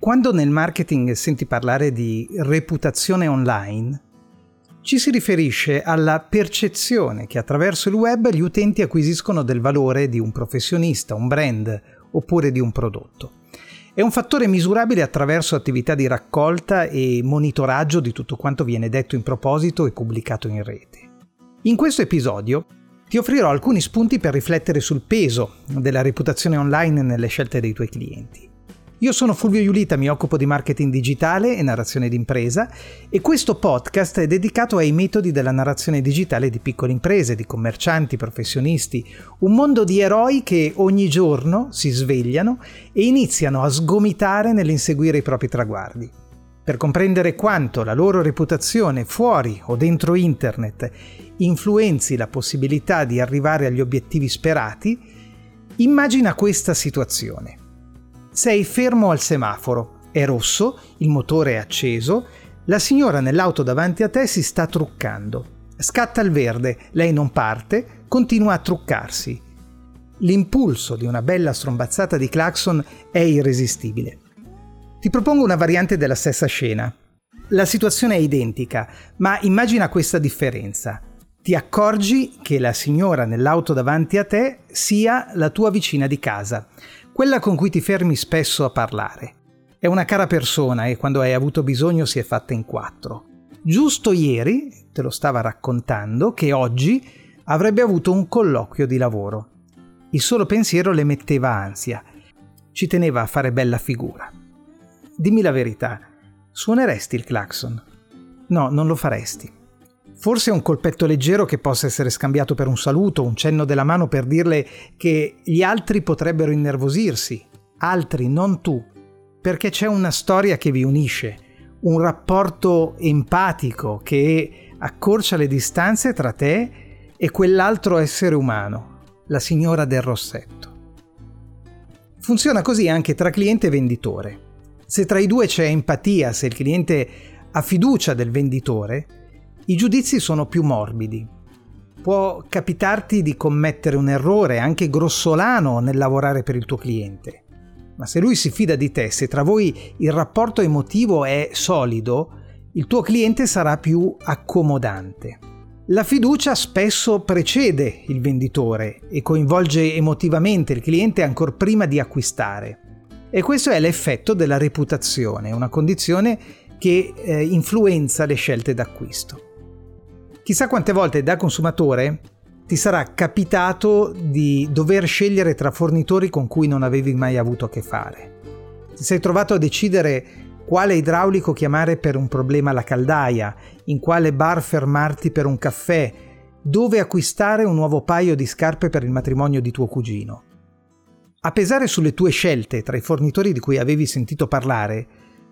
Quando nel marketing senti parlare di reputazione online, ci si riferisce alla percezione che attraverso il web gli utenti acquisiscono del valore di un professionista, un brand oppure di un prodotto. È un fattore misurabile attraverso attività di raccolta e monitoraggio di tutto quanto viene detto in proposito e pubblicato in rete. In questo episodio ti offrirò alcuni spunti per riflettere sul peso della reputazione online nelle scelte dei tuoi clienti. Io sono Fulvio Iulita, mi occupo di marketing digitale e narrazione d'impresa e questo podcast è dedicato ai metodi della narrazione digitale di piccole imprese, di commercianti, professionisti, un mondo di eroi che ogni giorno si svegliano e iniziano a sgomitare nell'inseguire i propri traguardi. Per comprendere quanto la loro reputazione fuori o dentro internet influenzi la possibilità di arrivare agli obiettivi sperati, immagina questa situazione. Sei fermo al semaforo, è rosso, il motore è acceso, la signora nell'auto davanti a te si sta truccando. Scatta il verde, lei non parte, continua a truccarsi. L'impulso di una bella strombazzata di clacson è irresistibile. Ti propongo una variante della stessa scena. La situazione è identica, ma immagina questa differenza ti accorgi che la signora nell'auto davanti a te sia la tua vicina di casa, quella con cui ti fermi spesso a parlare. È una cara persona e quando hai avuto bisogno si è fatta in quattro. Giusto ieri, te lo stava raccontando, che oggi avrebbe avuto un colloquio di lavoro. Il solo pensiero le metteva ansia. Ci teneva a fare bella figura. Dimmi la verità, suoneresti il clacson? No, non lo faresti. Forse un colpetto leggero che possa essere scambiato per un saluto, un cenno della mano per dirle che gli altri potrebbero innervosirsi, altri, non tu, perché c'è una storia che vi unisce, un rapporto empatico che accorcia le distanze tra te e quell'altro essere umano, la signora del rossetto. Funziona così anche tra cliente e venditore. Se tra i due c'è empatia, se il cliente ha fiducia del venditore, i giudizi sono più morbidi. Può capitarti di commettere un errore anche grossolano nel lavorare per il tuo cliente. Ma se lui si fida di te, se tra voi il rapporto emotivo è solido, il tuo cliente sarà più accomodante. La fiducia spesso precede il venditore e coinvolge emotivamente il cliente ancora prima di acquistare. E questo è l'effetto della reputazione, una condizione che eh, influenza le scelte d'acquisto. Chissà quante volte da consumatore ti sarà capitato di dover scegliere tra fornitori con cui non avevi mai avuto a che fare. Ti sei trovato a decidere quale idraulico chiamare per un problema alla caldaia, in quale bar fermarti per un caffè, dove acquistare un nuovo paio di scarpe per il matrimonio di tuo cugino. A pesare sulle tue scelte tra i fornitori di cui avevi sentito parlare,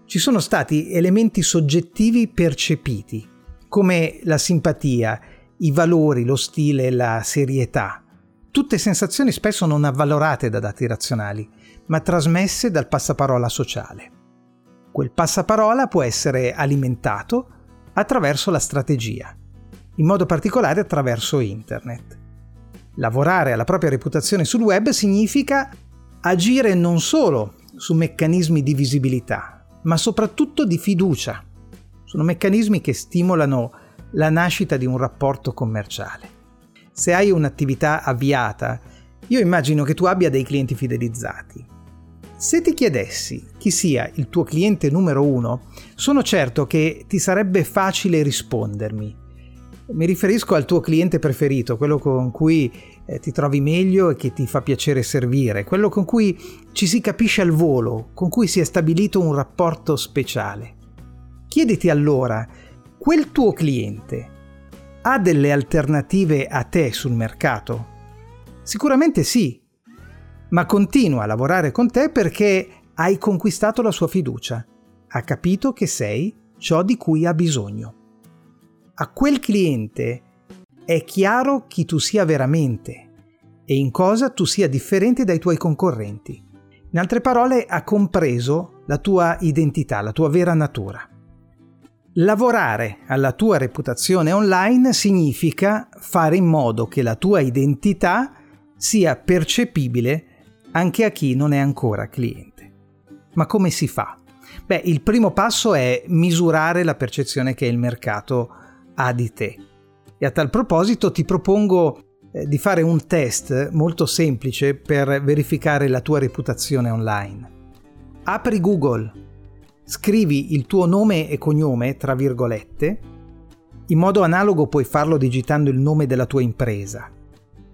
ci sono stati elementi soggettivi percepiti come la simpatia, i valori, lo stile, la serietà. Tutte sensazioni spesso non avvalorate da dati razionali, ma trasmesse dal passaparola sociale. Quel passaparola può essere alimentato attraverso la strategia, in modo particolare attraverso internet. Lavorare alla propria reputazione sul web significa agire non solo su meccanismi di visibilità, ma soprattutto di fiducia sono meccanismi che stimolano la nascita di un rapporto commerciale. Se hai un'attività avviata, io immagino che tu abbia dei clienti fidelizzati. Se ti chiedessi chi sia il tuo cliente numero uno, sono certo che ti sarebbe facile rispondermi. Mi riferisco al tuo cliente preferito, quello con cui eh, ti trovi meglio e che ti fa piacere servire, quello con cui ci si capisce al volo, con cui si è stabilito un rapporto speciale. Chiediti allora, quel tuo cliente ha delle alternative a te sul mercato? Sicuramente sì, ma continua a lavorare con te perché hai conquistato la sua fiducia, ha capito che sei ciò di cui ha bisogno. A quel cliente è chiaro chi tu sia veramente e in cosa tu sia differente dai tuoi concorrenti. In altre parole, ha compreso la tua identità, la tua vera natura. Lavorare alla tua reputazione online significa fare in modo che la tua identità sia percepibile anche a chi non è ancora cliente. Ma come si fa? Beh, il primo passo è misurare la percezione che il mercato ha di te. E a tal proposito ti propongo eh, di fare un test molto semplice per verificare la tua reputazione online. Apri Google, scrivi il tuo nome e cognome, tra virgolette, in modo analogo puoi farlo digitando il nome della tua impresa.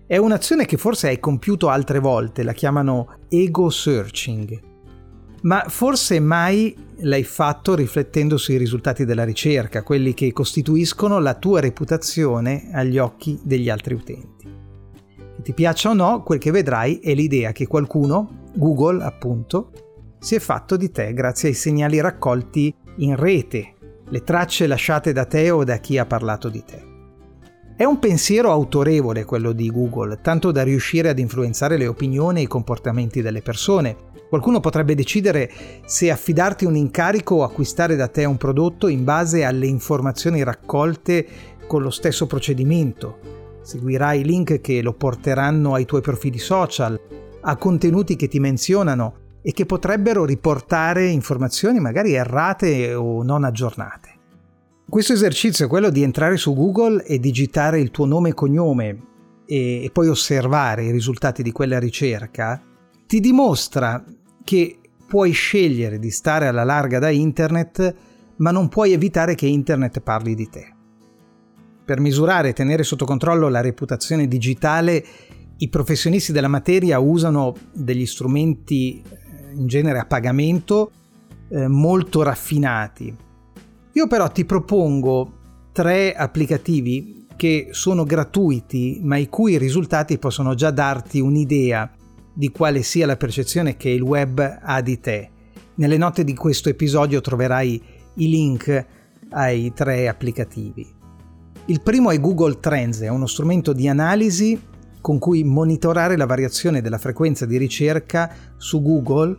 È un'azione che forse hai compiuto altre volte, la chiamano ego searching, ma forse mai l'hai fatto riflettendo sui risultati della ricerca, quelli che costituiscono la tua reputazione agli occhi degli altri utenti. Ti piaccia o no, quel che vedrai è l'idea che qualcuno, Google appunto, si è fatto di te grazie ai segnali raccolti in rete, le tracce lasciate da te o da chi ha parlato di te. È un pensiero autorevole quello di Google, tanto da riuscire ad influenzare le opinioni e i comportamenti delle persone. Qualcuno potrebbe decidere se affidarti un incarico o acquistare da te un prodotto in base alle informazioni raccolte con lo stesso procedimento. Seguirai i link che lo porteranno ai tuoi profili social, a contenuti che ti menzionano e che potrebbero riportare informazioni magari errate o non aggiornate. Questo esercizio è quello di entrare su Google e digitare il tuo nome e cognome e, poi osservare i risultati di quella ricerca, ti dimostra che puoi scegliere di stare alla larga da internet, ma non puoi evitare che internet parli di te. Per misurare e tenere sotto controllo la reputazione digitale, i professionisti della materia usano degli strumenti in genere a pagamento, eh, molto raffinati. Io però ti propongo tre applicativi che sono gratuiti ma i cui risultati possono già darti un'idea di quale sia la percezione che il web ha di te. Nelle note di questo episodio troverai i link ai tre applicativi. Il primo è Google Trends, è uno strumento di analisi con cui monitorare la variazione della frequenza di ricerca su Google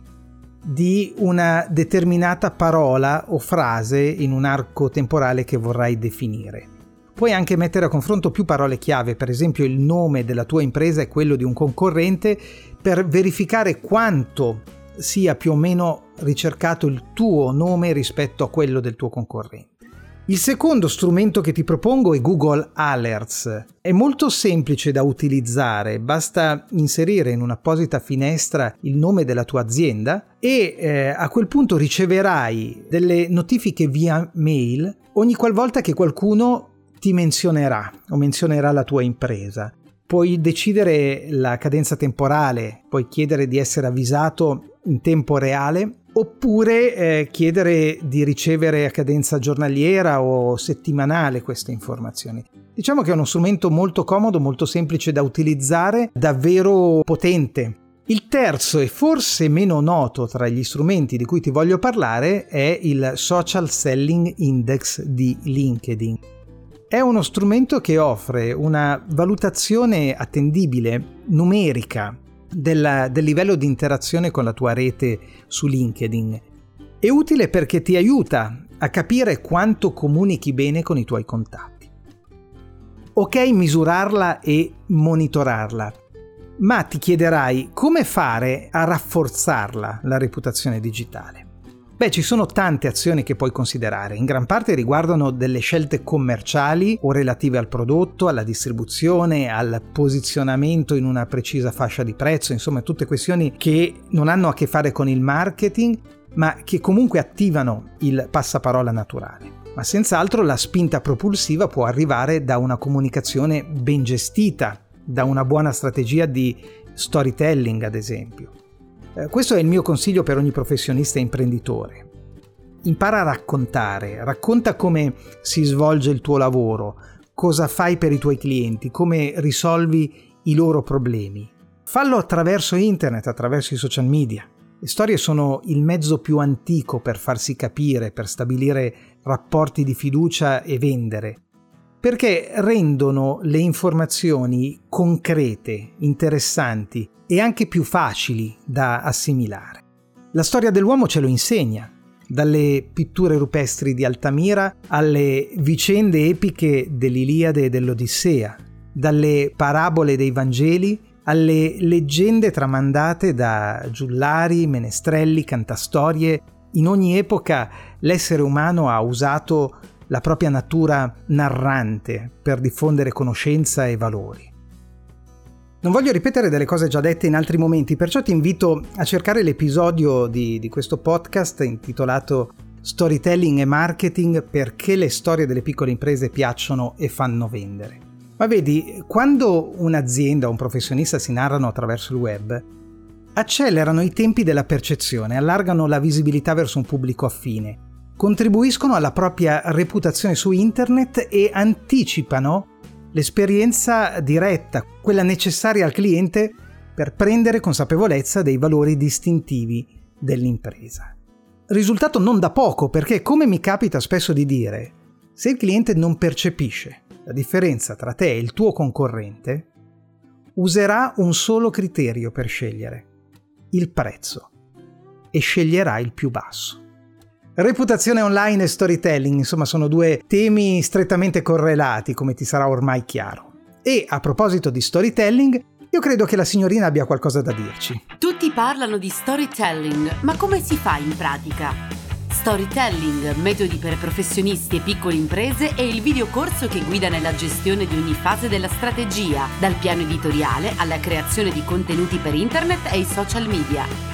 di una determinata parola o frase in un arco temporale che vorrai definire. Puoi anche mettere a confronto più parole chiave, per esempio il nome della tua impresa e quello di un concorrente, per verificare quanto sia più o meno ricercato il tuo nome rispetto a quello del tuo concorrente. Il secondo strumento che ti propongo è Google Alerts. È molto semplice da utilizzare, basta inserire in un'apposita finestra il nome della tua azienda e eh, a quel punto riceverai delle notifiche via mail ogni qualvolta che qualcuno ti menzionerà o menzionerà la tua impresa. Puoi decidere la cadenza temporale, puoi chiedere di essere avvisato in tempo reale oppure eh, chiedere di ricevere a cadenza giornaliera o settimanale queste informazioni. Diciamo che è uno strumento molto comodo, molto semplice da utilizzare, davvero potente. Il terzo e forse meno noto tra gli strumenti di cui ti voglio parlare è il Social Selling Index di LinkedIn. È uno strumento che offre una valutazione attendibile, numerica, della, del livello di interazione con la tua rete su LinkedIn. È utile perché ti aiuta a capire quanto comunichi bene con i tuoi contatti. Ok misurarla e monitorarla, ma ti chiederai come fare a rafforzarla la reputazione digitale. Beh, ci sono tante azioni che puoi considerare, in gran parte riguardano delle scelte commerciali o relative al prodotto, alla distribuzione, al posizionamento in una precisa fascia di prezzo, insomma tutte questioni che non hanno a che fare con il marketing, ma che comunque attivano il passaparola naturale. Ma senz'altro la spinta propulsiva può arrivare da una comunicazione ben gestita, da una buona strategia di storytelling, ad esempio. Eh, questo è il mio consiglio per ogni professionista e imprenditore. Impara a raccontare, racconta come si svolge il tuo lavoro, cosa fai per i tuoi clienti, come risolvi i loro problemi. Fallo attraverso internet, attraverso i social media. Le storie sono il mezzo più antico per farsi capire, per stabilire rapporti di fiducia e vendere, perché rendono le informazioni concrete, interessanti e anche più facili da assimilare. La storia dell'uomo ce lo insegna, dalle pitture rupestri di Altamira alle vicende epiche dell'Iliade e dell'Odissea, dalle parabole dei Vangeli alle leggende tramandate da giullari, menestrelli, cantastorie. In ogni epoca l'essere umano ha usato la propria natura narrante per diffondere conoscenza e valori. Non voglio ripetere delle cose già dette in altri momenti, perciò ti invito a cercare l'episodio di, di questo podcast intitolato Storytelling e Marketing perché le storie delle piccole imprese piacciono e fanno vendere. Ma vedi, quando un'azienda o un professionista si narrano attraverso il web, accelerano i tempi della percezione, allargano la visibilità verso un pubblico affine, contribuiscono alla propria reputazione su internet e anticipano l'esperienza diretta, quella necessaria al cliente per prendere consapevolezza dei valori distintivi dell'impresa. Risultato non da poco perché, come mi capita spesso di dire, se il cliente non percepisce la differenza tra te e il tuo concorrente, userà un solo criterio per scegliere, il prezzo, e sceglierà il più basso. Reputazione online e storytelling, insomma, sono due temi strettamente correlati, come ti sarà ormai chiaro. E a proposito di storytelling, io credo che la signorina abbia qualcosa da dirci. Tutti parlano di storytelling, ma come si fa in pratica? Storytelling, metodi per professionisti e piccole imprese è il videocorso che guida nella gestione di ogni fase della strategia, dal piano editoriale alla creazione di contenuti per internet e i social media.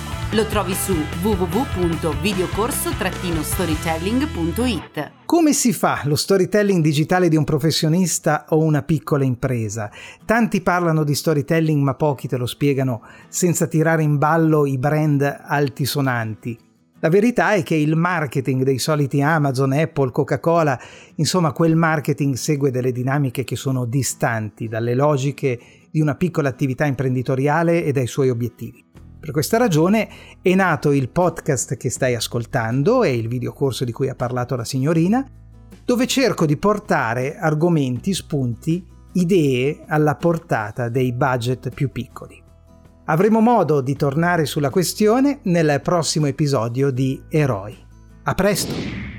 Lo trovi su www.videocorso-storytelling.it. Come si fa lo storytelling digitale di un professionista o una piccola impresa? Tanti parlano di storytelling ma pochi te lo spiegano senza tirare in ballo i brand altisonanti. La verità è che il marketing dei soliti Amazon, Apple, Coca-Cola, insomma quel marketing segue delle dinamiche che sono distanti dalle logiche di una piccola attività imprenditoriale e dai suoi obiettivi. Per questa ragione è nato il podcast che stai ascoltando e il videocorso di cui ha parlato la signorina, dove cerco di portare argomenti, spunti, idee alla portata dei budget più piccoli. Avremo modo di tornare sulla questione nel prossimo episodio di Eroi. A presto!